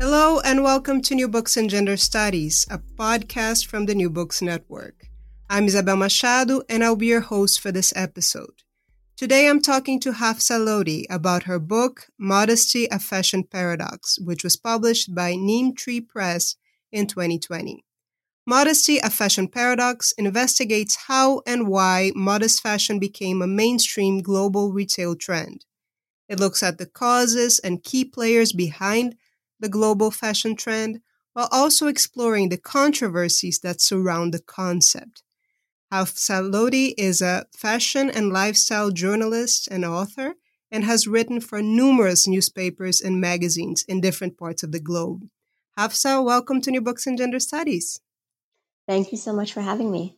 Hello, and welcome to New Books in Gender Studies, a podcast from the New Books Network. I'm Isabel Machado, and I'll be your host for this episode. Today I'm talking to Hafsa Lodi about her book, Modesty, a Fashion Paradox, which was published by Neem Tree Press in 2020. Modesty, a Fashion Paradox investigates how and why modest fashion became a mainstream global retail trend. It looks at the causes and key players behind the global fashion trend while also exploring the controversies that surround the concept. Hafsa Lodi is a fashion and lifestyle journalist and author and has written for numerous newspapers and magazines in different parts of the globe. Hafsa, welcome to New Books in Gender Studies. Thank you so much for having me.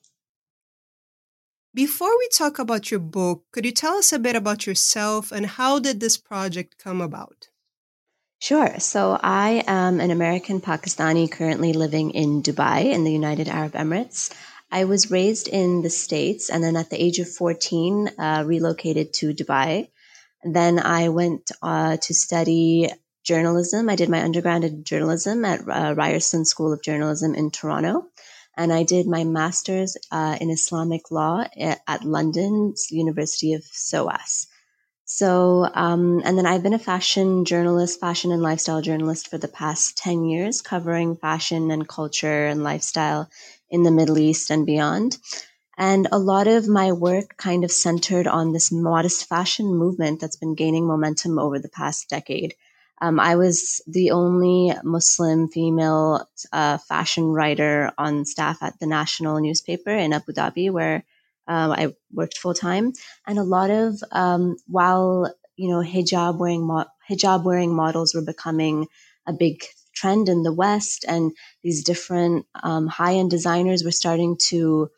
Before we talk about your book, could you tell us a bit about yourself and how did this project come about? Sure. So I am an American Pakistani currently living in Dubai in the United Arab Emirates. I was raised in the States and then at the age of 14, uh, relocated to Dubai. Then I went uh, to study journalism. I did my undergrad in journalism at uh, Ryerson School of Journalism in Toronto. And I did my master's uh, in Islamic law at, at London's University of SOAS. So, um, and then I've been a fashion journalist, fashion and lifestyle journalist for the past 10 years, covering fashion and culture and lifestyle in the Middle East and beyond. And a lot of my work kind of centered on this modest fashion movement that's been gaining momentum over the past decade. Um, I was the only Muslim female uh, fashion writer on staff at the national newspaper in Abu Dhabi, where um, I worked full time, and a lot of um, while you know hijab wearing mo- hijab wearing models were becoming a big trend in the West, and these different um, high end designers were starting to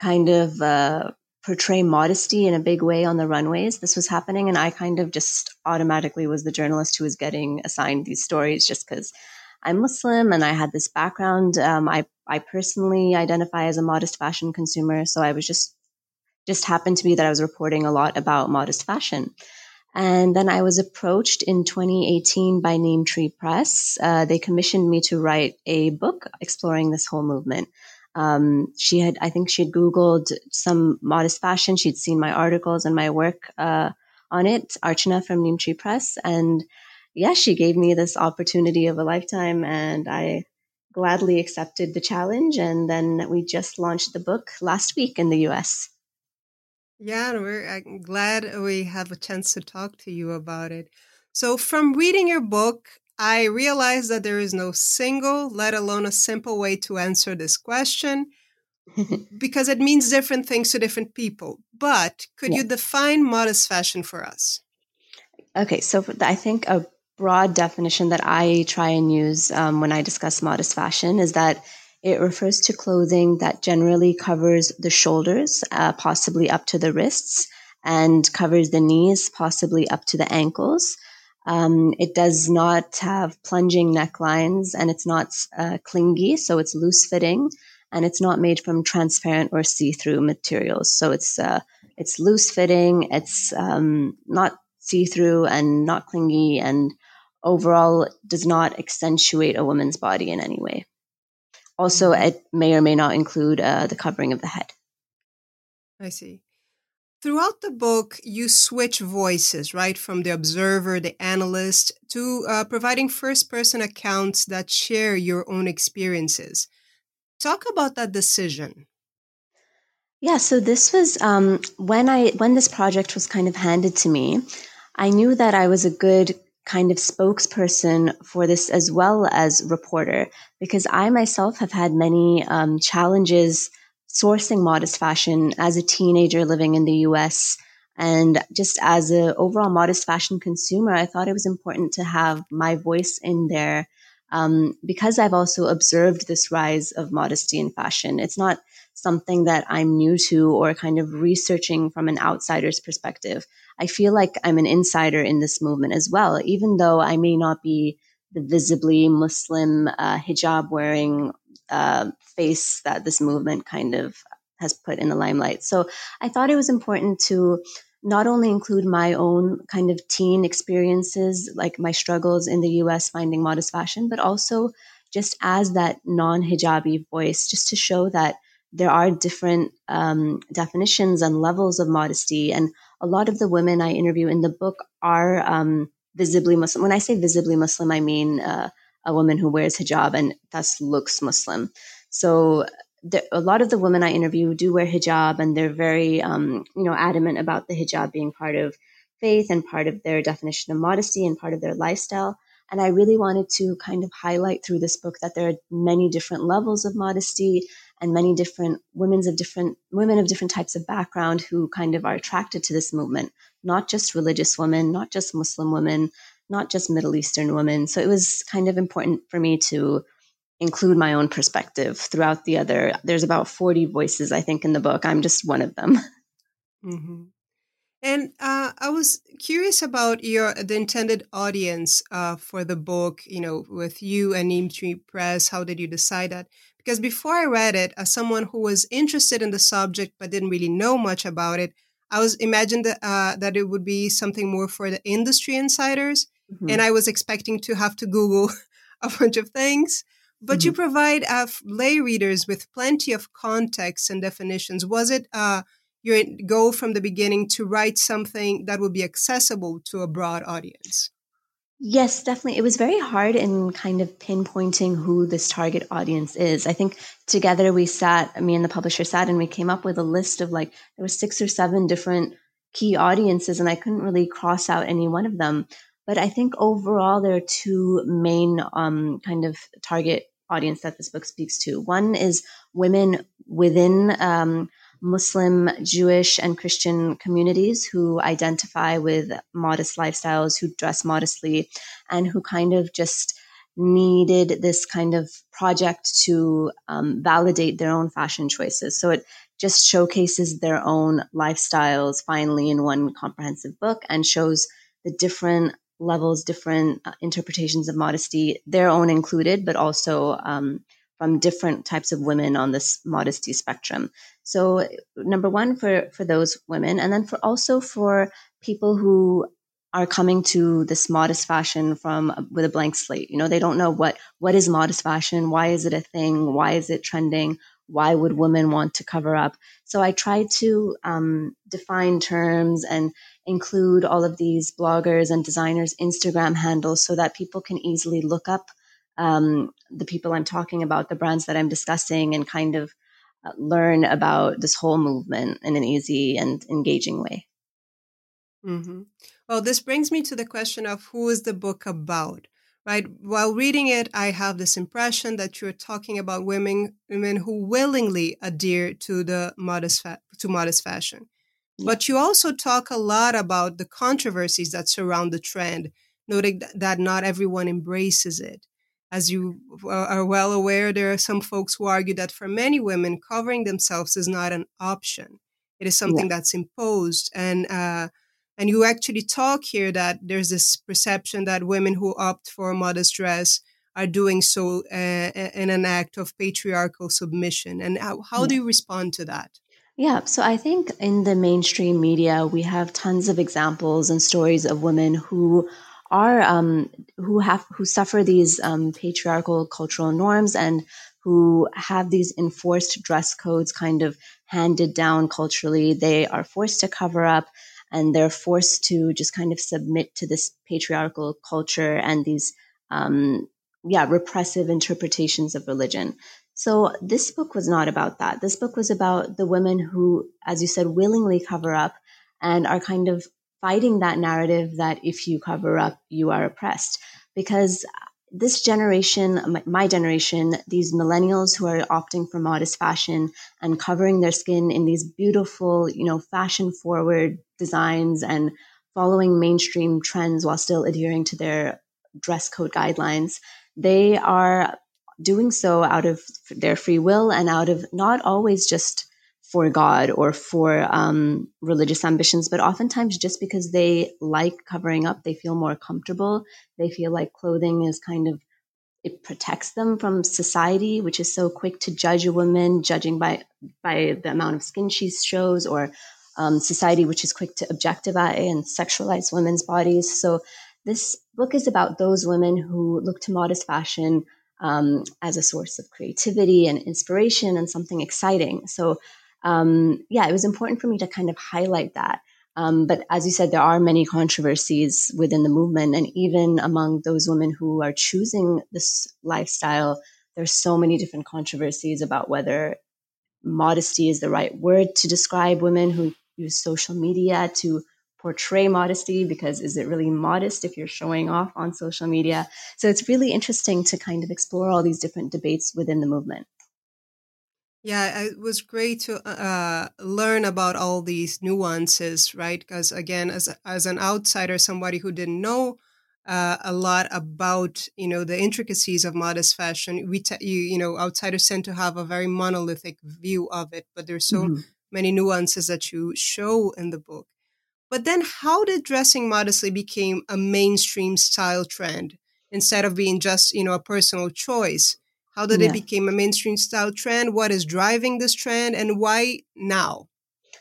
kind of uh, portray modesty in a big way on the runways. This was happening, and I kind of just automatically was the journalist who was getting assigned these stories just because I'm Muslim and I had this background. Um, I I personally identify as a modest fashion consumer, so I was just just happened to be that I was reporting a lot about modest fashion. And then I was approached in 2018 by Neem Tree Press. Uh, they commissioned me to write a book exploring this whole movement. Um, she had, I think she had Googled some modest fashion. She'd seen my articles and my work uh, on it, Archana from Neem Tree Press. And yeah, she gave me this opportunity of a lifetime and I gladly accepted the challenge. And then we just launched the book last week in the US. Yeah, we're I'm glad we have a chance to talk to you about it. So, from reading your book, I realized that there is no single, let alone a simple way to answer this question because it means different things to different people. But could yeah. you define modest fashion for us? Okay, so I think a broad definition that I try and use um, when I discuss modest fashion is that it refers to clothing that generally covers the shoulders, uh, possibly up to the wrists, and covers the knees, possibly up to the ankles. Um, it does not have plunging necklines and it's not uh, clingy, so it's loose fitting and it's not made from transparent or see through materials. So it's, uh, it's loose fitting, it's um, not see through and not clingy and overall does not accentuate a woman's body in any way. Also, mm-hmm. it may or may not include uh, the covering of the head. I see. Throughout the book, you switch voices, right? From the observer, the analyst, to uh, providing first person accounts that share your own experiences. Talk about that decision. Yeah, so this was um, when I when this project was kind of handed to me. I knew that I was a good kind of spokesperson for this as well as reporter because I myself have had many um, challenges sourcing modest fashion as a teenager living in the US. And just as an overall modest fashion consumer, I thought it was important to have my voice in there um, because I've also observed this rise of modesty in fashion. It's not something that I'm new to or kind of researching from an outsider's perspective. I feel like I'm an insider in this movement as well, even though I may not be the visibly Muslim uh, hijab wearing uh, face that this movement kind of has put in the limelight. So I thought it was important to not only include my own kind of teen experiences, like my struggles in the US finding modest fashion, but also just as that non hijabi voice, just to show that there are different um, definitions and levels of modesty. And a lot of the women I interview in the book are um, visibly Muslim. When I say visibly Muslim, I mean uh, a woman who wears hijab and thus looks Muslim. So a lot of the women I interview do wear hijab, and they're very, um, you know, adamant about the hijab being part of faith and part of their definition of modesty and part of their lifestyle. And I really wanted to kind of highlight through this book that there are many different levels of modesty and many different women's of different women of different types of background who kind of are attracted to this movement, not just religious women, not just Muslim women, not just Middle Eastern women. So it was kind of important for me to include my own perspective throughout the other. There's about 40 voices, I think, in the book. I'm just one of them. Mm-hmm. And uh, I was curious about your the intended audience uh, for the book. You know, with you and Neem Tree Press, how did you decide that? Because before I read it, as someone who was interested in the subject but didn't really know much about it, I was imagined that, uh, that it would be something more for the industry insiders, mm-hmm. and I was expecting to have to Google a bunch of things. But mm-hmm. you provide uh, lay readers with plenty of context and definitions. Was it uh, your goal from the beginning to write something that would be accessible to a broad audience? Yes, definitely. It was very hard in kind of pinpointing who this target audience is. I think together we sat, me and the publisher sat, and we came up with a list of like, there were six or seven different key audiences, and I couldn't really cross out any one of them. But I think overall, there are two main um, kind of target audience that this book speaks to. One is women within um, Muslim, Jewish, and Christian communities who identify with modest lifestyles, who dress modestly, and who kind of just needed this kind of project to um, validate their own fashion choices. So it just showcases their own lifestyles finally in one comprehensive book and shows the different levels, different uh, interpretations of modesty, their own included, but also um, from different types of women on this modesty spectrum. So, number one for for those women, and then for also for people who are coming to this modest fashion from with a blank slate. You know, they don't know what what is modest fashion, why is it a thing, why is it trending, why would women want to cover up? So I tried to um, define terms and include all of these bloggers and designers' Instagram handles so that people can easily look up um, the people I'm talking about, the brands that I'm discussing, and kind of uh, learn about this whole movement in an easy and engaging way. Mm-hmm. Well, this brings me to the question of who is the book about? right? While reading it, I have this impression that you're talking about women women who willingly adhere to the modest fa- to modest fashion. Yeah. But you also talk a lot about the controversies that surround the trend, noting that not everyone embraces it. As you are well aware, there are some folks who argue that for many women, covering themselves is not an option. It is something yeah. that's imposed. And uh, and you actually talk here that there's this perception that women who opt for a modest dress are doing so uh, in an act of patriarchal submission. And how, how yeah. do you respond to that? Yeah, so I think in the mainstream media, we have tons of examples and stories of women who are um, who have who suffer these um, patriarchal cultural norms and who have these enforced dress codes kind of handed down culturally. They are forced to cover up and they're forced to just kind of submit to this patriarchal culture and these um, yeah repressive interpretations of religion so this book was not about that this book was about the women who as you said willingly cover up and are kind of fighting that narrative that if you cover up you are oppressed because this generation, my generation, these millennials who are opting for modest fashion and covering their skin in these beautiful, you know, fashion forward designs and following mainstream trends while still adhering to their dress code guidelines. They are doing so out of their free will and out of not always just for God or for um, religious ambitions, but oftentimes just because they like covering up, they feel more comfortable. They feel like clothing is kind of it protects them from society, which is so quick to judge a woman, judging by by the amount of skin she shows, or um, society, which is quick to objectify and sexualize women's bodies. So this book is about those women who look to modest fashion um, as a source of creativity and inspiration and something exciting. So um, yeah, it was important for me to kind of highlight that. Um, but as you said, there are many controversies within the movement, and even among those women who are choosing this lifestyle, there's so many different controversies about whether modesty is the right word to describe women who use social media to portray modesty because is it really modest if you're showing off on social media so it's really interesting to kind of explore all these different debates within the movement yeah, it was great to uh, learn about all these nuances, right? Because again, as as an outsider, somebody who didn't know uh, a lot about you know the intricacies of modest fashion, we t- you you know outsiders tend to have a very monolithic view of it, but there's so mm-hmm. many nuances that you show in the book. But then, how did dressing modestly become a mainstream style trend instead of being just you know a personal choice? How did yeah. it become a mainstream style trend? What is driving this trend and why now?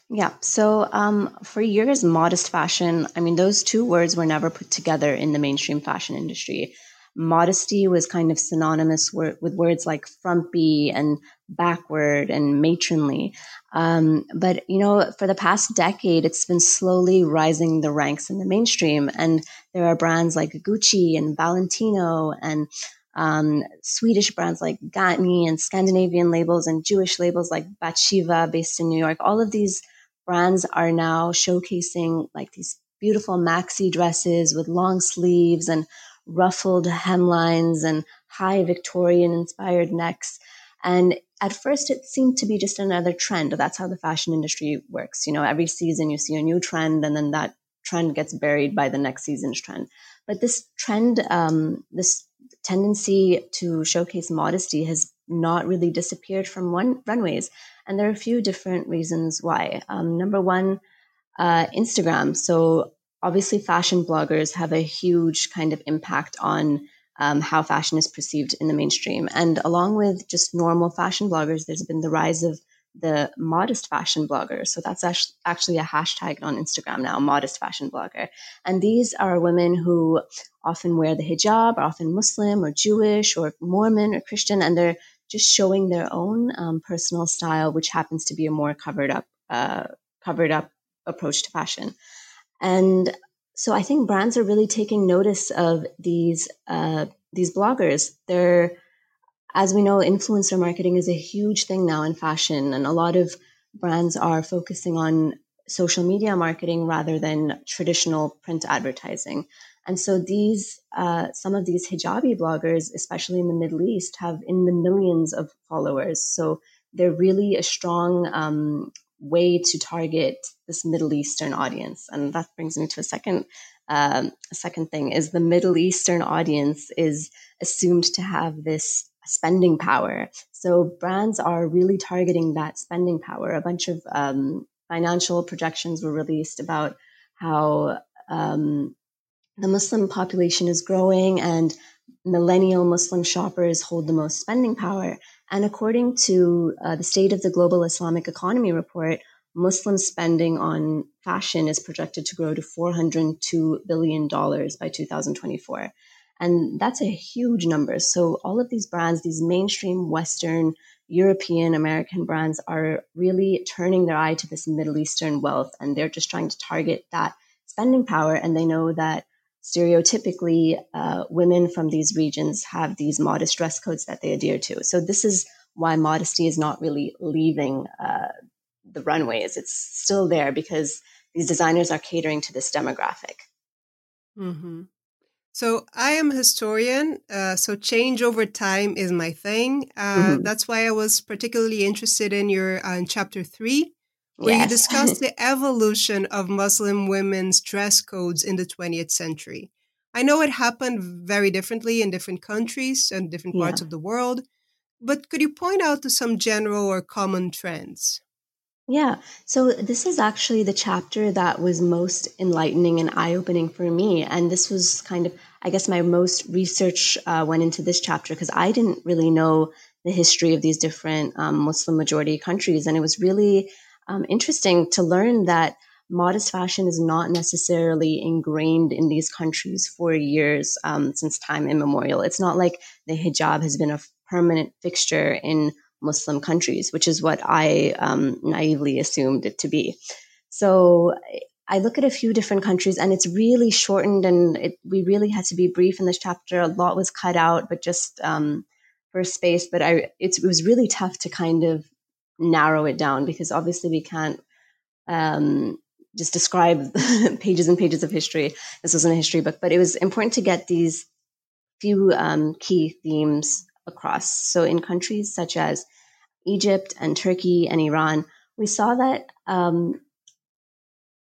Yeah. So um, for years, modest fashion, I mean, those two words were never put together in the mainstream fashion industry. Modesty was kind of synonymous with, with words like frumpy and backward and matronly. Um, but, you know, for the past decade, it's been slowly rising the ranks in the mainstream. And there are brands like Gucci and Valentino and um, Swedish brands like Ganni and Scandinavian labels and Jewish labels like Batsheva based in New York. All of these brands are now showcasing like these beautiful maxi dresses with long sleeves and ruffled hemlines and high Victorian inspired necks. And at first, it seemed to be just another trend. That's how the fashion industry works. You know, every season you see a new trend, and then that trend gets buried by the next season's trend. But this trend, um, this tendency to showcase modesty has not really disappeared from one runways. And there are a few different reasons why. Um, number one, uh, Instagram. So obviously, fashion bloggers have a huge kind of impact on um, how fashion is perceived in the mainstream. And along with just normal fashion bloggers, there's been the rise of the modest fashion blogger. So that's actually a hashtag on Instagram now, modest fashion blogger. And these are women who often wear the hijab, are often Muslim or Jewish or Mormon or Christian, and they're just showing their own um, personal style, which happens to be a more covered up, uh, covered up approach to fashion. And so I think brands are really taking notice of these uh, these bloggers. They're as we know, influencer marketing is a huge thing now in fashion, and a lot of brands are focusing on social media marketing rather than traditional print advertising. And so these, uh, some of these hijabi bloggers, especially in the Middle East, have in the millions of followers. So they're really a strong um, way to target this Middle Eastern audience. And that brings me to a second, um, a second thing: is the Middle Eastern audience is assumed to have this spending power. So brands are really targeting that spending power. A bunch of um, financial projections were released about how um, the Muslim population is growing and millennial Muslim shoppers hold the most spending power. And according to uh, the State of the Global Islamic Economy report, Muslim spending on fashion is projected to grow to $402 billion by 2024. And that's a huge number. So all of these brands, these mainstream Western, European, American brands are really turning their eye to this Middle Eastern wealth and they're just trying to target that spending power. And they know that stereotypically uh, women from these regions have these modest dress codes that they adhere to. So this is why modesty is not really leaving uh, the runways. It's still there because these designers are catering to this demographic. Mm-hmm. So I am a historian, uh, so change over time is my thing. Uh, mm-hmm. That's why I was particularly interested in your uh, in chapter three, where yes. you discuss the evolution of Muslim women's dress codes in the 20th century. I know it happened very differently in different countries and different parts yeah. of the world, but could you point out to some general or common trends? Yeah. So this is actually the chapter that was most enlightening and eye opening for me. And this was kind of, I guess, my most research uh, went into this chapter because I didn't really know the history of these different um, Muslim majority countries. And it was really um, interesting to learn that modest fashion is not necessarily ingrained in these countries for years um, since time immemorial. It's not like the hijab has been a permanent fixture in Muslim countries, which is what I um, naively assumed it to be. So I look at a few different countries and it's really shortened and it, we really had to be brief in this chapter. A lot was cut out, but just um, for space. But I, it was really tough to kind of narrow it down because obviously we can't um, just describe pages and pages of history. This wasn't a history book, but it was important to get these few um, key themes across. So in countries such as Egypt and Turkey and Iran, we saw that um,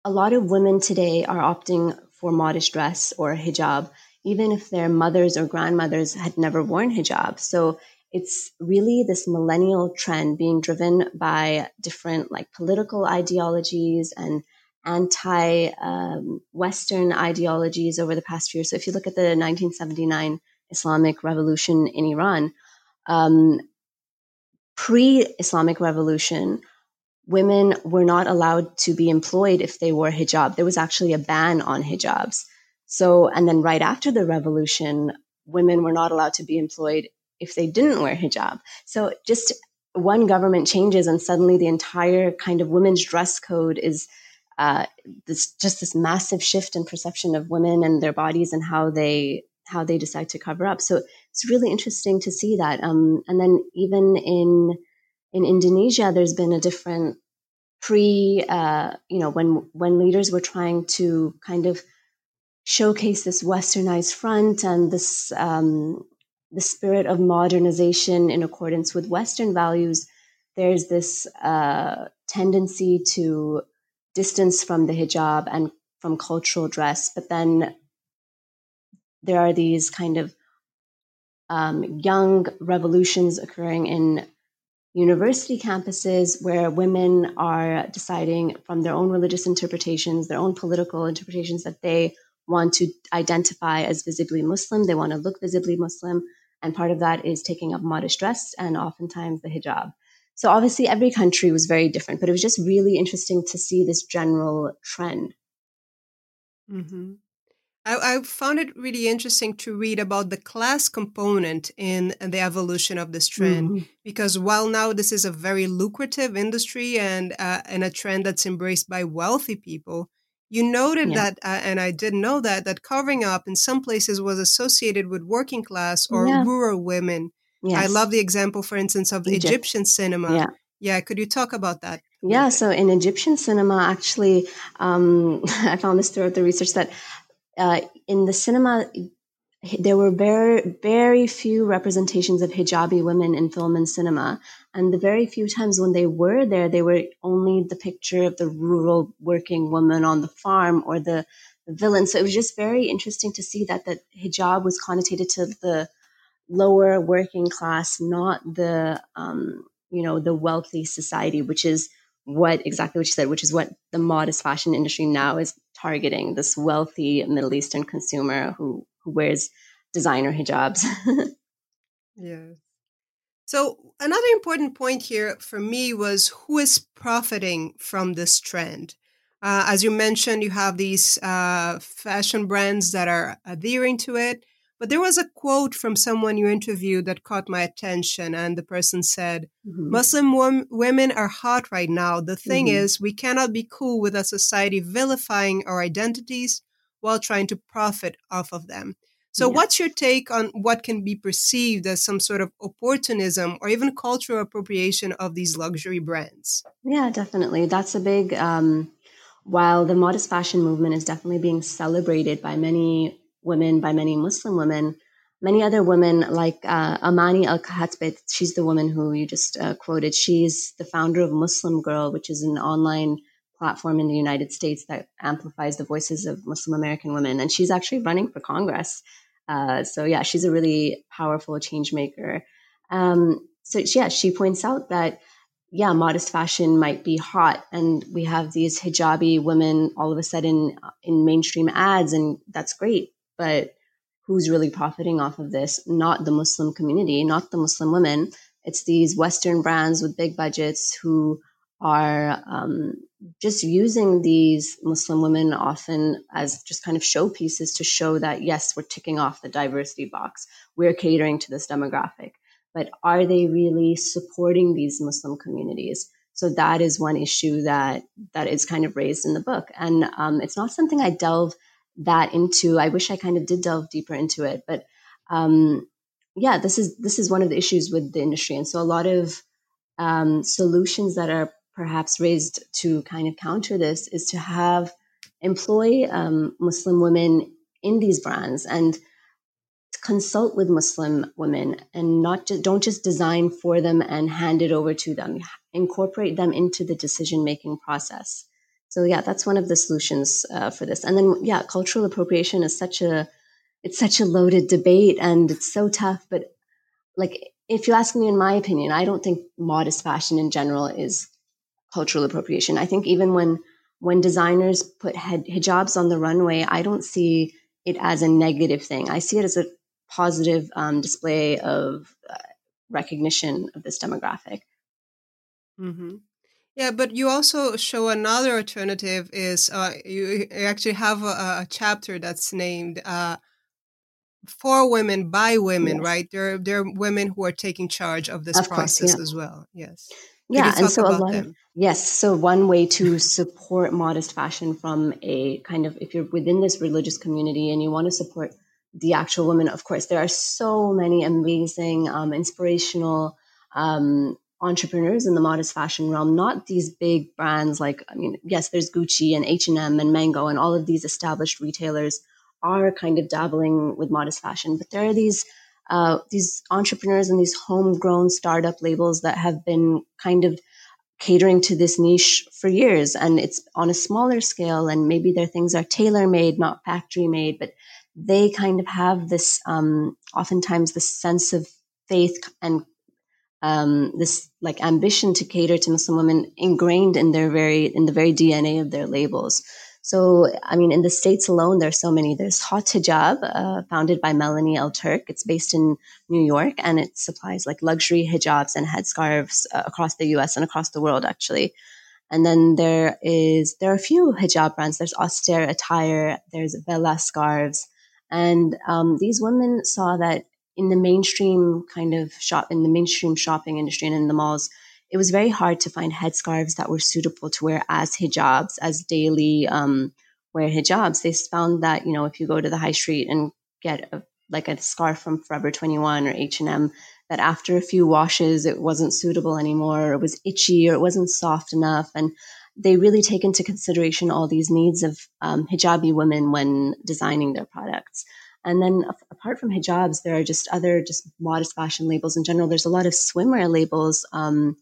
a lot of women today are opting for modest dress or hijab, even if their mothers or grandmothers had never worn hijab. So it's really this millennial trend being driven by different like political ideologies and anti um, Western ideologies over the past few years. So if you look at the 1979 Islamic Revolution in Iran, um, pre Islamic Revolution, women were not allowed to be employed if they wore hijab. There was actually a ban on hijabs. So, and then right after the revolution, women were not allowed to be employed if they didn't wear hijab. So just one government changes and suddenly the entire kind of women's dress code is uh, this just this massive shift in perception of women and their bodies and how they how they decide to cover up. So it's really interesting to see that. Um, and then even in in Indonesia, there's been a different pre, uh, you know, when when leaders were trying to kind of showcase this westernized front and this um, the spirit of modernization in accordance with Western values, there's this uh, tendency to distance from the hijab and from cultural dress. But then there are these kind of um, young revolutions occurring in university campuses where women are deciding from their own religious interpretations, their own political interpretations, that they want to identify as visibly Muslim. They want to look visibly Muslim. And part of that is taking up modest dress and oftentimes the hijab. So obviously, every country was very different, but it was just really interesting to see this general trend. Mm-hmm. I, I, found it really interesting to read about the class component in the evolution of this trend mm-hmm. because while now this is a very lucrative industry and uh, and a trend that's embraced by wealthy people, you noted yeah. that, uh, and I didn't know that, that covering up in some places was associated with working class or yeah. rural women. Yes. I love the example, for instance, of Egypt. Egyptian cinema. Yeah. yeah, could you talk about that? Yeah, so in Egyptian cinema, actually, um, I found this throughout the research that uh, in the cinema, there were very, very few representations of hijabi women in film and cinema. And the very few times when they were there, they were only the picture of the rural working woman on the farm or the, the villain. So it was just very interesting to see that the hijab was connotated to the lower working class, not the, um, you know, the wealthy society, which is what exactly what you said, which is what the modest fashion industry now is targeting this wealthy Middle Eastern consumer who, who wears designer hijabs. yes. So, another important point here for me was who is profiting from this trend. Uh, as you mentioned, you have these uh, fashion brands that are adhering to it. But there was a quote from someone you interviewed that caught my attention, and the person said, mm-hmm. Muslim wom- women are hot right now. The thing mm-hmm. is, we cannot be cool with a society vilifying our identities while trying to profit off of them. So, yeah. what's your take on what can be perceived as some sort of opportunism or even cultural appropriation of these luxury brands? Yeah, definitely. That's a big, um, while the modest fashion movement is definitely being celebrated by many women, by many Muslim women, many other women like uh, Amani Al Khatahtbeh, she's the woman who you just uh, quoted. She's the founder of Muslim Girl, which is an online platform in the United States that amplifies the voices of Muslim American women. And she's actually running for Congress. Uh, so, yeah, she's a really powerful change maker. Um, so, yeah, she points out that, yeah, modest fashion might be hot. And we have these hijabi women all of a sudden in mainstream ads, and that's great. But who's really profiting off of this? Not the Muslim community, not the Muslim women. It's these Western brands with big budgets who are um, just using these Muslim women often as just kind of showpieces to show that, yes, we're ticking off the diversity box. We're catering to this demographic. But are they really supporting these Muslim communities? So that is one issue that that is kind of raised in the book, and um, it's not something I delve that into. I wish I kind of did delve deeper into it, but um, yeah, this is this is one of the issues with the industry, and so a lot of um, solutions that are perhaps raised to kind of counter this is to have employ um, Muslim women in these brands and consult with Muslim women and not just don't just design for them and hand it over to them. Incorporate them into the decision making process. So yeah, that's one of the solutions uh, for this. And then yeah, cultural appropriation is such a it's such a loaded debate and it's so tough. But like if you ask me, in my opinion, I don't think modest fashion in general is cultural appropriation. I think even when when designers put hijabs on the runway, I don't see it as a negative thing. I see it as a positive um, display of uh, recognition of this demographic. Mm-hmm. Yeah, but you also show another alternative is uh, you actually have a, a chapter that's named uh, "For Women by Women," yes. right? There, there are women who are taking charge of this of process course, yeah. as well. Yes. Yeah, and so a lot them? of yes. So one way to support modest fashion from a kind of if you're within this religious community and you want to support the actual women, of course, there are so many amazing, um, inspirational um, entrepreneurs in the modest fashion realm. Not these big brands like I mean, yes, there's Gucci and H and M and Mango and all of these established retailers are kind of dabbling with modest fashion, but there are these uh, these entrepreneurs and these homegrown startup labels that have been kind of catering to this niche for years and it's on a smaller scale and maybe their things are tailor made not factory made but they kind of have this um, oftentimes this sense of faith and um, this like ambition to cater to muslim women ingrained in their very in the very dna of their labels so, I mean, in the States alone, there's so many. There's Haute Hijab, uh, founded by Melanie Elturk. It's based in New York and it supplies like luxury hijabs and headscarves uh, across the US and across the world, actually. And then there is, there are a few hijab brands. There's Austere Attire, there's Bella Scarves. And um, these women saw that in the mainstream kind of shop, in the mainstream shopping industry and in the malls, it was very hard to find headscarves that were suitable to wear as hijabs, as daily um, wear hijabs. They found that you know if you go to the high street and get a, like a scarf from Forever 21 or H&M, that after a few washes it wasn't suitable anymore, or it was itchy, or it wasn't soft enough, and they really take into consideration all these needs of um, hijabi women when designing their products. And then apart from hijabs, there are just other just modest fashion labels in general. There's a lot of swimwear labels um,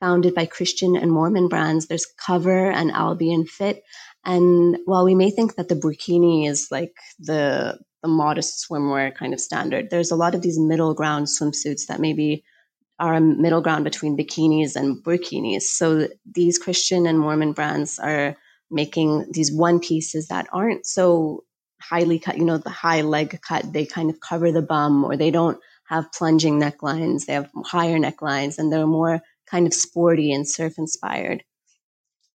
founded by Christian and Mormon brands. There's Cover and Albion Fit. And while we may think that the burkini is like the the modest swimwear kind of standard, there's a lot of these middle ground swimsuits that maybe are a middle ground between bikinis and burkinis. So these Christian and Mormon brands are making these one pieces that aren't so highly cut, you know, the high leg cut. They kind of cover the bum or they don't have plunging necklines. They have higher necklines and they're more kind of sporty and surf inspired.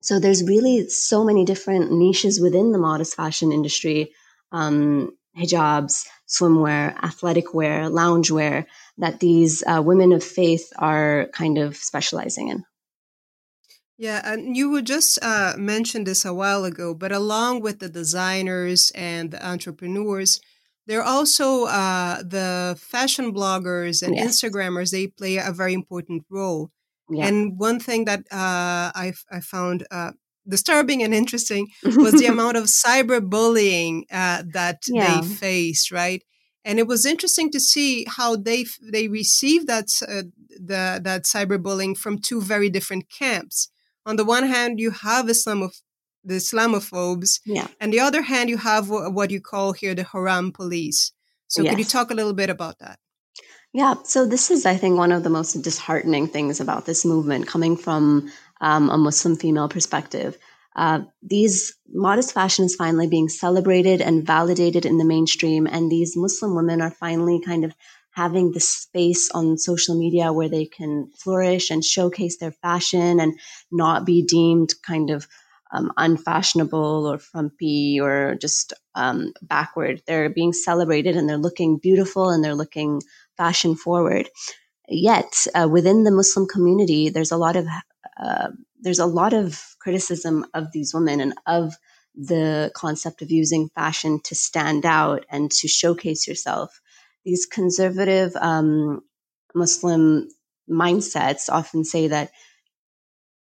So there's really so many different niches within the modest fashion industry, um, hijabs, swimwear, athletic wear, loungewear that these uh, women of faith are kind of specializing in. Yeah, and you would just uh, mentioned this a while ago, but along with the designers and the entrepreneurs, there are also uh, the fashion bloggers and. Instagrammers. They play a very important role. Yeah. And one thing that uh, I, I found uh, disturbing and interesting was the amount of cyberbullying uh, that yeah. they faced, right? and it was interesting to see how they they received that uh, the that cyberbullying from two very different camps. On the one hand, you have Islamoph- the Islamophobes, yeah. and the other hand, you have what you call here the Haram police. So, yes. could you talk a little bit about that? Yeah, so this is, I think, one of the most disheartening things about this movement coming from um, a Muslim female perspective. Uh, these modest fashion is finally being celebrated and validated in the mainstream, and these Muslim women are finally kind of having the space on social media where they can flourish and showcase their fashion and not be deemed kind of um, unfashionable or frumpy or just um, backward. They're being celebrated and they're looking beautiful and they're looking fashion forward. Yet uh, within the Muslim community, there's a lot of uh, there's a lot of criticism of these women and of the concept of using fashion to stand out and to showcase yourself. These conservative um, Muslim mindsets often say that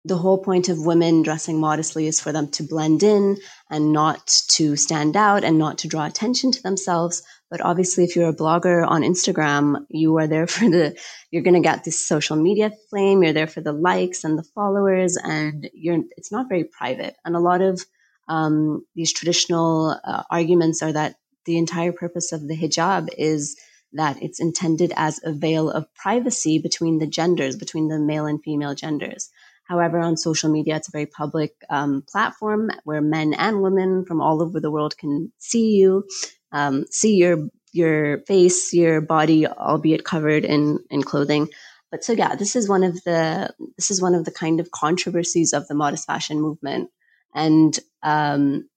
the whole point of women dressing modestly is for them to blend in and not to stand out and not to draw attention to themselves. But obviously, if you're a blogger on Instagram, you are there for the, you're going to get this social media flame. You're there for the likes and the followers, and you're, it's not very private. And a lot of um, these traditional uh, arguments are that the entire purpose of the hijab is that it's intended as a veil of privacy between the genders, between the male and female genders. However, on social media, it's a very public um, platform where men and women from all over the world can see you, um, see your your face, your body, albeit covered in in clothing. But so yeah, this is one of the this is one of the kind of controversies of the modest fashion movement, and um,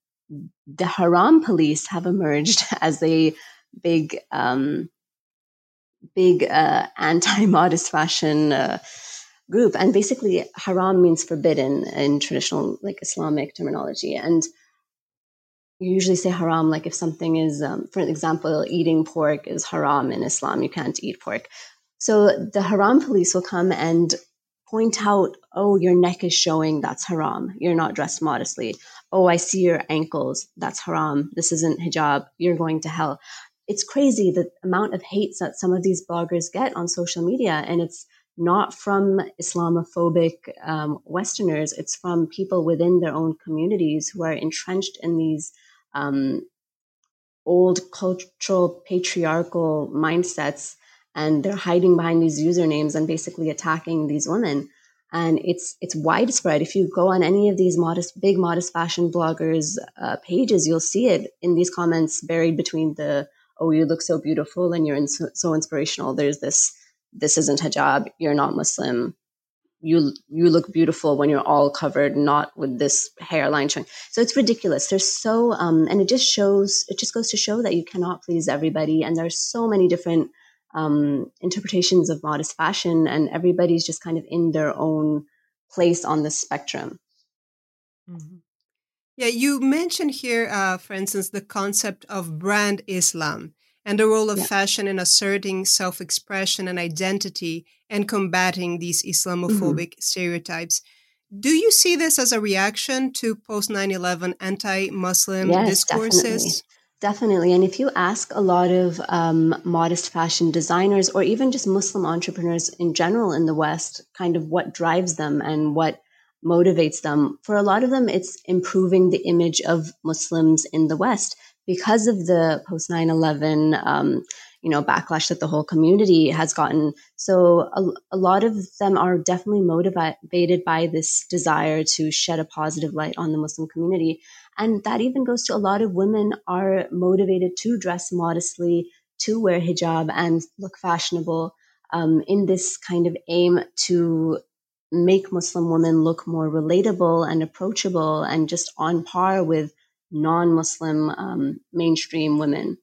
the haram police have emerged as a big um, big uh, anti modest fashion. Uh, group. And basically, haram means forbidden in traditional like Islamic terminology. And you usually say haram like if something is, um, for example, eating pork is haram in Islam. You can't eat pork. So the haram police will come and point out, oh, your neck is showing, that's haram. You're not dressed modestly. Oh, I see your ankles, that's haram. This isn't hijab. You're going to hell. It's crazy the amount of hates that some of these bloggers get on social media. And it's not from Islamophobic um, Westerners. It's from people within their own communities who are entrenched in these um, old cultural patriarchal mindsets, and they're hiding behind these usernames and basically attacking these women. And it's it's widespread. If you go on any of these modest, big modest fashion bloggers' uh, pages, you'll see it in these comments buried between the "Oh, you look so beautiful" and "You're in so, so inspirational." There's this this isn't hijab, you're not Muslim. You you look beautiful when you're all covered, not with this hairline showing. So it's ridiculous. There's so um, and it just shows it just goes to show that you cannot please everybody, and there's so many different um, interpretations of modest fashion, and everybody's just kind of in their own place on the spectrum. Mm-hmm. Yeah, you mentioned here, uh, for instance, the concept of brand Islam and the role of yeah. fashion in asserting self expression and identity and combating these Islamophobic mm-hmm. stereotypes. Do you see this as a reaction to post 9 11 anti Muslim yes, discourses? Definitely. Definitely. And if you ask a lot of um, modest fashion designers or even just Muslim entrepreneurs in general in the West, kind of what drives them and what motivates them, for a lot of them, it's improving the image of Muslims in the West because of the post 9-11 um, you know backlash that the whole community has gotten. So a, a, lot of them are definitely motivated by this desire to shed a positive light on the muslim community. And that even goes to a lot of women are motivated to dress modestly to wear hijab and look fashionable um, in this kind of aim to make muslim women look more relatable and approachable and just on par with non-Muslim um, mainstream women.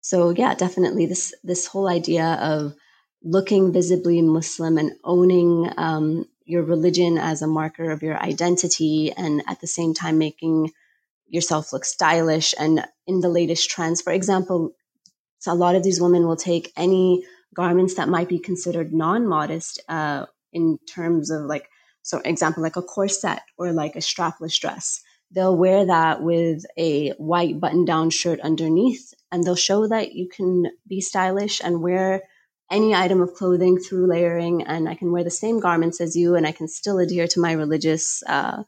So yeah, definitely this this whole idea of looking visibly Muslim and owning um, your religion as a marker of your identity, and at the same time making yourself look stylish and in the latest trends. For example, so a lot of these women will take any garments that might be considered non-modest uh, in terms of like, so example, like a corset or like a strapless dress they'll wear that with a white button down shirt underneath, and they'll show that you can be stylish and wear any item of clothing through layering, and I can wear the same garments as you, and I can still adhere to my religious uh,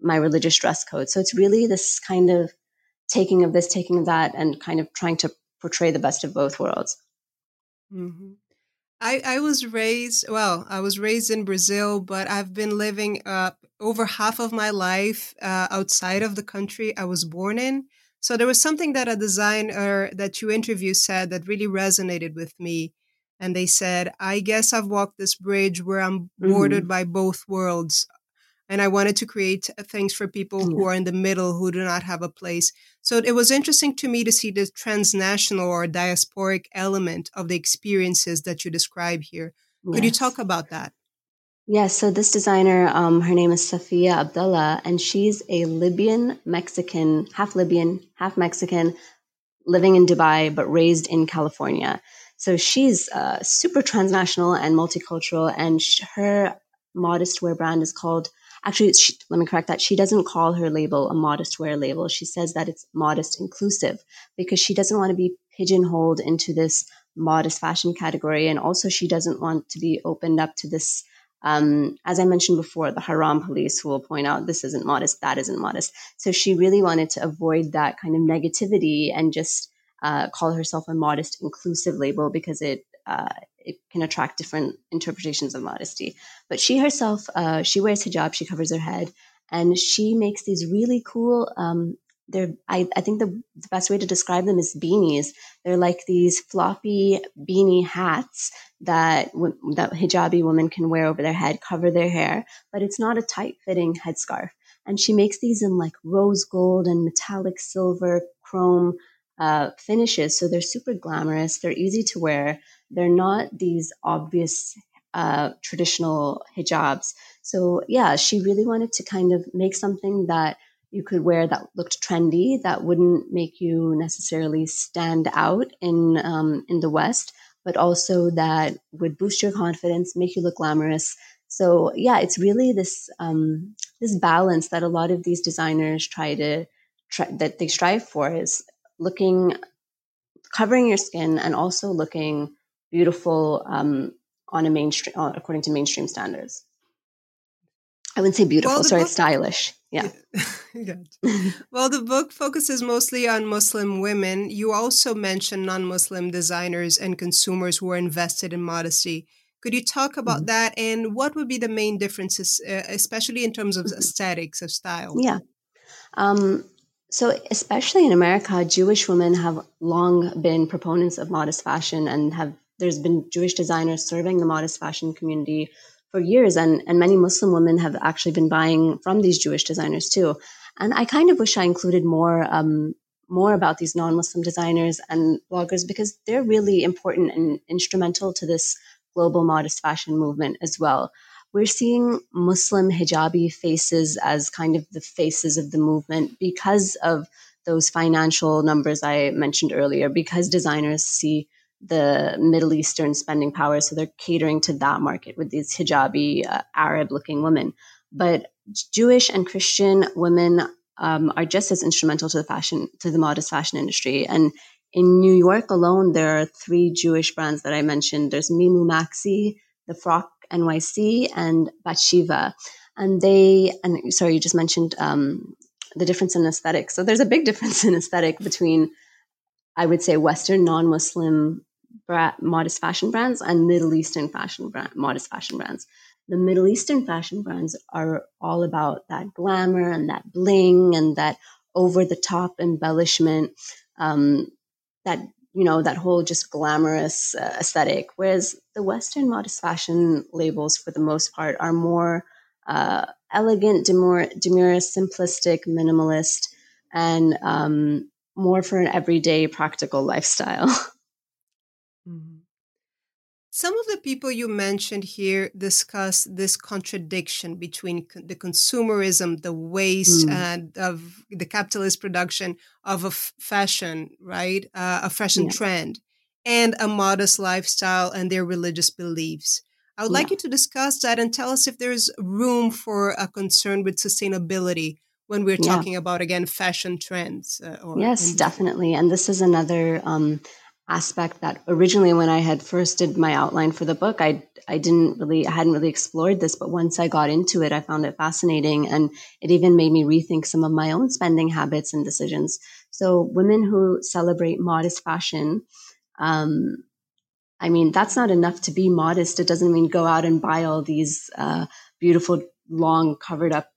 my religious dress code. So it's really this kind of taking of this, taking of that, and kind of trying to portray the best of both worlds. Mm-hmm. I, I was raised, well, I was raised in Brazil, but I've been living uh, over half of my life uh, outside of the country I was born in. So there was something that a designer that you interviewed said that really resonated with me. And they said, I guess I've walked this bridge where I'm bordered mm-hmm. by both worlds and I wanted to create uh, things for people who are in the middle who do not have a place. So it was interesting to me to see the transnational or diasporic element of the experiences that you describe here. Could you talk about that? Yes. So this designer, um, her name is Safia Abdullah, and she's a Libyan Mexican, half Libyan, half Mexican, living in Dubai but raised in California. So she's uh, super transnational and multicultural, and sh- her modest wear brand is called actually, she, let me correct that. She doesn't call her label a modest wear label. She says that it's modest inclusive because she doesn't want to be pigeonholed into this modest fashion category. And also, she doesn't want to be opened up to this. Um, as I mentioned before, the haram police who will point out this isn't modest, that isn't modest. So she really wanted to avoid that kind of negativity and just uh, call herself a modest inclusive label because it uh, it can attract different interpretations of modesty. But she herself, uh, she wears hijab, she covers her head, and she makes these really cool. Um, they're, I, I think the, the best way to describe them is beanies. They're like these floppy beanie hats that that hijabi women can wear over their head, cover their hair, but it's not a tight fitting headscarf. And she makes these in like rose gold and metallic silver, chrome uh, finishes. So they're super glamorous. They're easy to wear. They're not these obvious uh, traditional hijabs. So yeah, she really wanted to kind of make something that you could wear that looked trendy, that wouldn't make you necessarily stand out in um, in the West, but also that would boost your confidence, make you look glamorous. So yeah, it's really this um, this balance that a lot of these designers try to try, that they strive for is looking covering your skin and also looking beautiful um, on a mainstream uh, according to mainstream standards. I wouldn't say beautiful. Well, sorry, book, stylish. Yeah. well, the book focuses mostly on Muslim women. You also mention non-Muslim designers and consumers who are invested in modesty. Could you talk about mm-hmm. that and what would be the main differences, uh, especially in terms of mm-hmm. aesthetics of style? Yeah. Um, so, especially in America, Jewish women have long been proponents of modest fashion and have there's been Jewish designers serving the modest fashion community for years, and, and many Muslim women have actually been buying from these Jewish designers too. And I kind of wish I included more um, more about these non-Muslim designers and bloggers because they're really important and instrumental to this global modest fashion movement as well. We're seeing Muslim hijabi faces as kind of the faces of the movement because of those financial numbers I mentioned earlier, because designers see the Middle Eastern spending power. So they're catering to that market with these hijabi, uh, Arab looking women. But Jewish and Christian women um, are just as instrumental to the fashion, to the modest fashion industry. And in New York alone, there are three Jewish brands that I mentioned. There's Mimu Maxi, the Frock NYC, and Batsheva. And they, and sorry, you just mentioned um, the difference in aesthetic. So there's a big difference in aesthetic between I would say Western non-Muslim modest fashion brands and Middle Eastern fashion brand, modest fashion brands. The Middle Eastern fashion brands are all about that glamour and that bling and that over the top embellishment, um, that you know that whole just glamorous uh, aesthetic. Whereas the Western modest fashion labels, for the most part, are more uh, elegant, demure, demure, simplistic, minimalist, and um, more for an everyday practical lifestyle. Mm-hmm. Some of the people you mentioned here discuss this contradiction between the consumerism, the waste, mm. and of the capitalist production of a f- fashion, right, uh, a fashion yeah. trend, and a modest lifestyle and their religious beliefs. I would yeah. like you to discuss that and tell us if there's room for a concern with sustainability when we're talking yeah. about again fashion trends. Uh, yes, definitely. And this is another um, aspect that originally when I had first did my outline for the book, I I didn't really I hadn't really explored this, but once I got into it, I found it fascinating and it even made me rethink some of my own spending habits and decisions. So women who celebrate modest fashion, um, I mean, that's not enough to be modest. It doesn't mean go out and buy all these uh, beautiful, long, covered up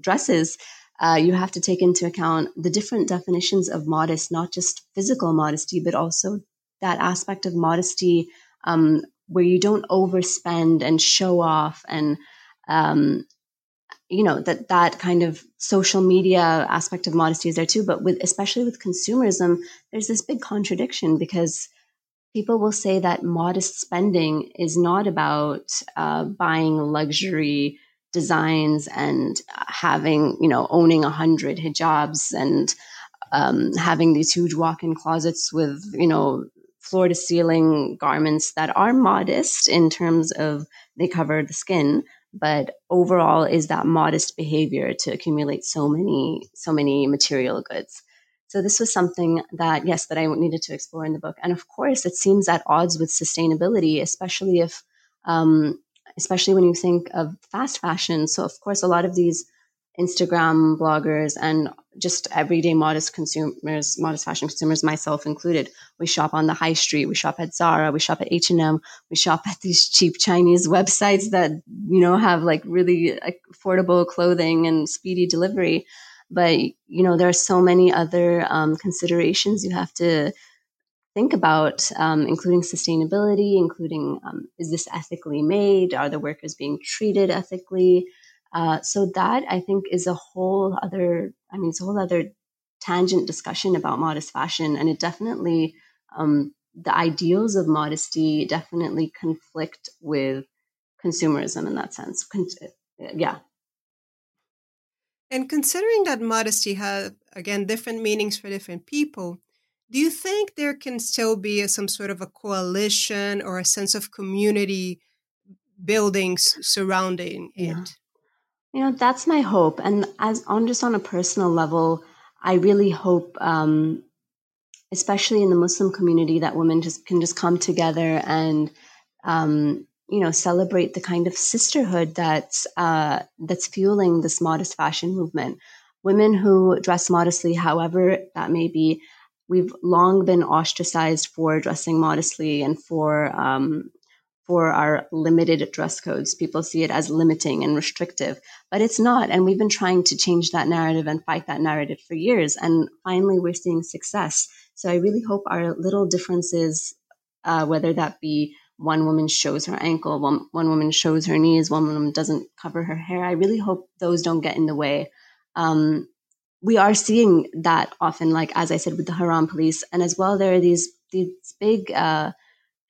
dresses. Uh, you have to take into account the different definitions of modest, not just physical modesty, but also that aspect of modesty um, where you don't overspend and show off and um, you know that that kind of social media aspect of modesty is there too. But with especially with consumerism there's this big contradiction because people will say that modest spending is not about uh, buying luxury designs and having you know owning a hundred hijabs and um, having these huge walk-in closets with you know floor to ceiling garments that are modest in terms of they cover the skin but overall is that modest behavior to accumulate so many so many material goods. So this was something that yes that i needed to explore in the book. And of course it seems at odds with sustainability especially if um, especially when you think of fast fashion so of course a lot of these Instagram bloggers and just everyday modest consumers, modest fashion consumers, myself included. We shop on the high street. We shop at Zara. We shop at H and M. We shop at these cheap Chinese websites that you know have like really affordable clothing and speedy delivery. But you know there are so many other um, considerations you have to think about, um, including sustainability, including um, is this ethically made? Are the workers being treated ethically? Uh, so that I think is a whole other, I mean, it's a whole other tangent discussion about modest fashion. And it definitely, um, the ideals of modesty definitely conflict with consumerism in that sense. Con- yeah. And considering that modesty has, again, different meanings for different people, do you think there can still be a, some sort of a coalition or a sense of community buildings surrounding yeah. it? You know, that's my hope. And as on just on a personal level, I really hope, um, especially in the Muslim community, that women just can just come together and, um, you know, celebrate the kind of sisterhood that's uh, that's fueling this modest fashion movement. Women who dress modestly, however that may be, we've long been ostracized for dressing modestly and for um, for our limited dress codes. People see it as limiting and restrictive, but it's not. And we've been trying to change that narrative and fight that narrative for years. And finally, we're seeing success. So I really hope our little differences, uh, whether that be one woman shows her ankle, one, one woman shows her knees, one woman doesn't cover her hair, I really hope those don't get in the way. Um, we are seeing that often, like as I said, with the haram police, and as well, there are these these big uh,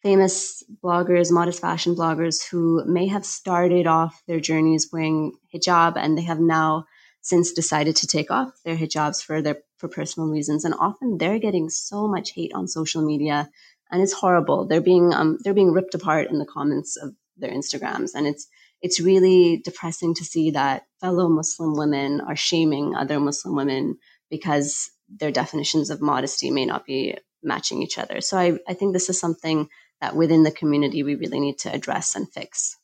famous bloggers, modest fashion bloggers, who may have started off their journeys wearing hijab and they have now since decided to take off their hijabs for their for personal reasons. And often they're getting so much hate on social media, and it's horrible. They're being um, they're being ripped apart in the comments of their Instagrams, and it's it's really depressing to see that fellow Muslim women are shaming other Muslim women because their definitions of modesty may not be matching each other. So I, I think this is something that within the community we really need to address and fix.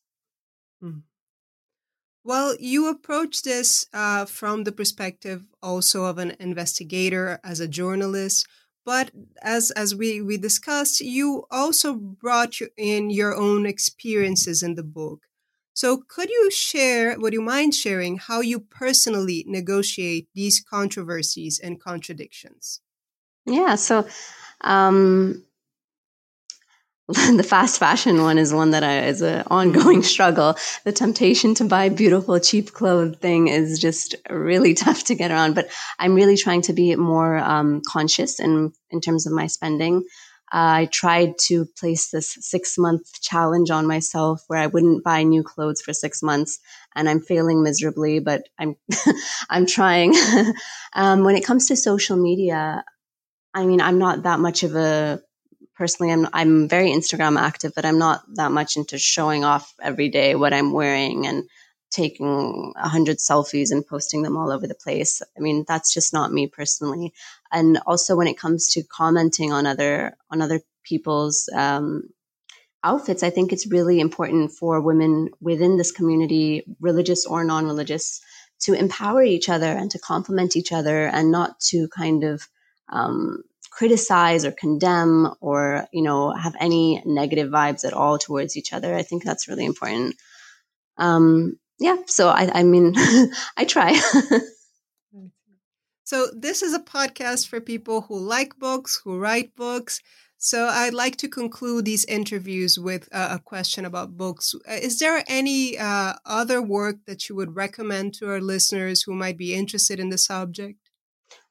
Hmm. Well, you approach this uh, from the perspective also of an investigator as a journalist, but as as we we discussed, you also brought in your own experiences in the book. So, could you share? Would you mind sharing how you personally negotiate these controversies and contradictions? Yeah. So, um, the fast fashion one is one that I, is an ongoing struggle. The temptation to buy beautiful, cheap clothing thing is just really tough to get around. But I'm really trying to be more um, conscious in in terms of my spending. I tried to place this six month challenge on myself where I wouldn't buy new clothes for six months, and I'm failing miserably. But I'm I'm trying. um, when it comes to social media, I mean, I'm not that much of a personally I'm I'm very Instagram active, but I'm not that much into showing off every day what I'm wearing and taking a hundred selfies and posting them all over the place. I mean, that's just not me personally. And also when it comes to commenting on other on other people's um, outfits, I think it's really important for women within this community, religious or non-religious, to empower each other and to complement each other, and not to kind of um, criticize or condemn or you know have any negative vibes at all towards each other. I think that's really important. Um, yeah, so I, I mean, I try. so, this is a podcast for people who like books, who write books. So, I'd like to conclude these interviews with a question about books. Uh, is there any uh, other work that you would recommend to our listeners who might be interested in the subject?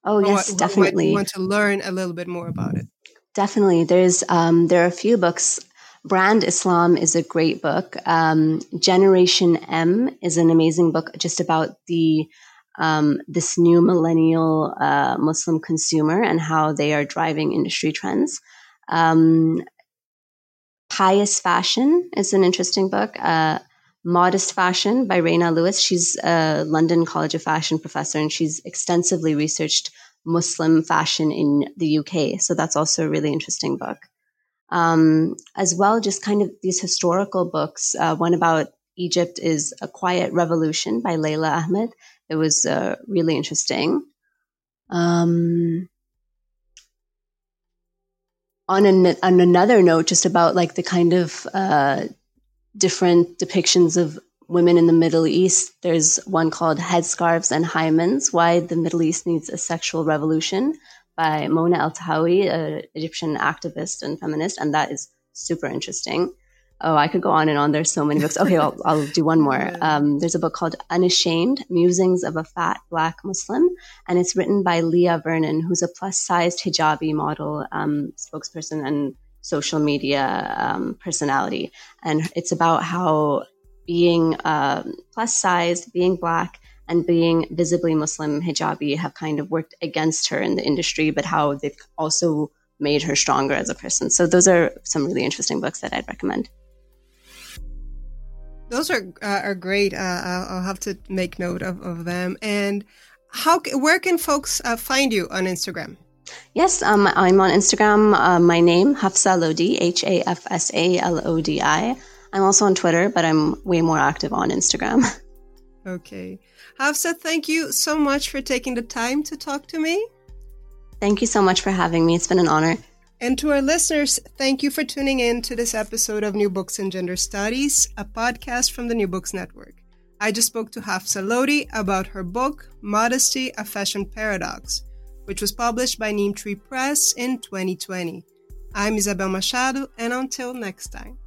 Oh, yes, or, definitely. want to learn a little bit more about it? Definitely. There's um, there are a few books Brand Islam is a great book. Um, Generation M is an amazing book just about the um, this new millennial uh, Muslim consumer and how they are driving industry trends. Um, Pious Fashion is an interesting book. Uh, Modest Fashion by Reina Lewis. She's a London College of Fashion professor and she's extensively researched Muslim fashion in the UK. So that's also a really interesting book um, as well just kind of these historical books. Uh, one about Egypt is A Quiet Revolution by Leila Ahmed. It was uh, really interesting. Um, on, an, on another note, just about like the kind of uh, different depictions of women in the Middle East, there's one called Headscarves and Hymens Why the Middle East Needs a Sexual Revolution by Mona Eltahawy, an Egyptian activist and feminist, and that is super interesting. Oh, I could go on and on. There's so many books. Okay, I'll, I'll do one more. Um, there's a book called Unashamed Musings of a Fat Black Muslim, and it's written by Leah Vernon, who's a plus sized hijabi model, um, spokesperson, and social media um, personality. And it's about how being um, plus sized, being black, and being visibly Muslim hijabi have kind of worked against her in the industry, but how they've also made her stronger as a person. So those are some really interesting books that I'd recommend. Those are uh, are great. Uh, I'll have to make note of, of them. And how where can folks uh, find you on Instagram? Yes, um, I'm on Instagram. Uh, my name Hafsa Lodi, H A F S A L O D I. I'm also on Twitter, but I'm way more active on Instagram. Okay. Hafsa, thank you so much for taking the time to talk to me. Thank you so much for having me. It's been an honor. And to our listeners, thank you for tuning in to this episode of New Books in Gender Studies, a podcast from the New Books Network. I just spoke to Hafsa Lodi about her book, Modesty, a Fashion Paradox, which was published by Neem Tree Press in 2020. I'm Isabel Machado, and until next time.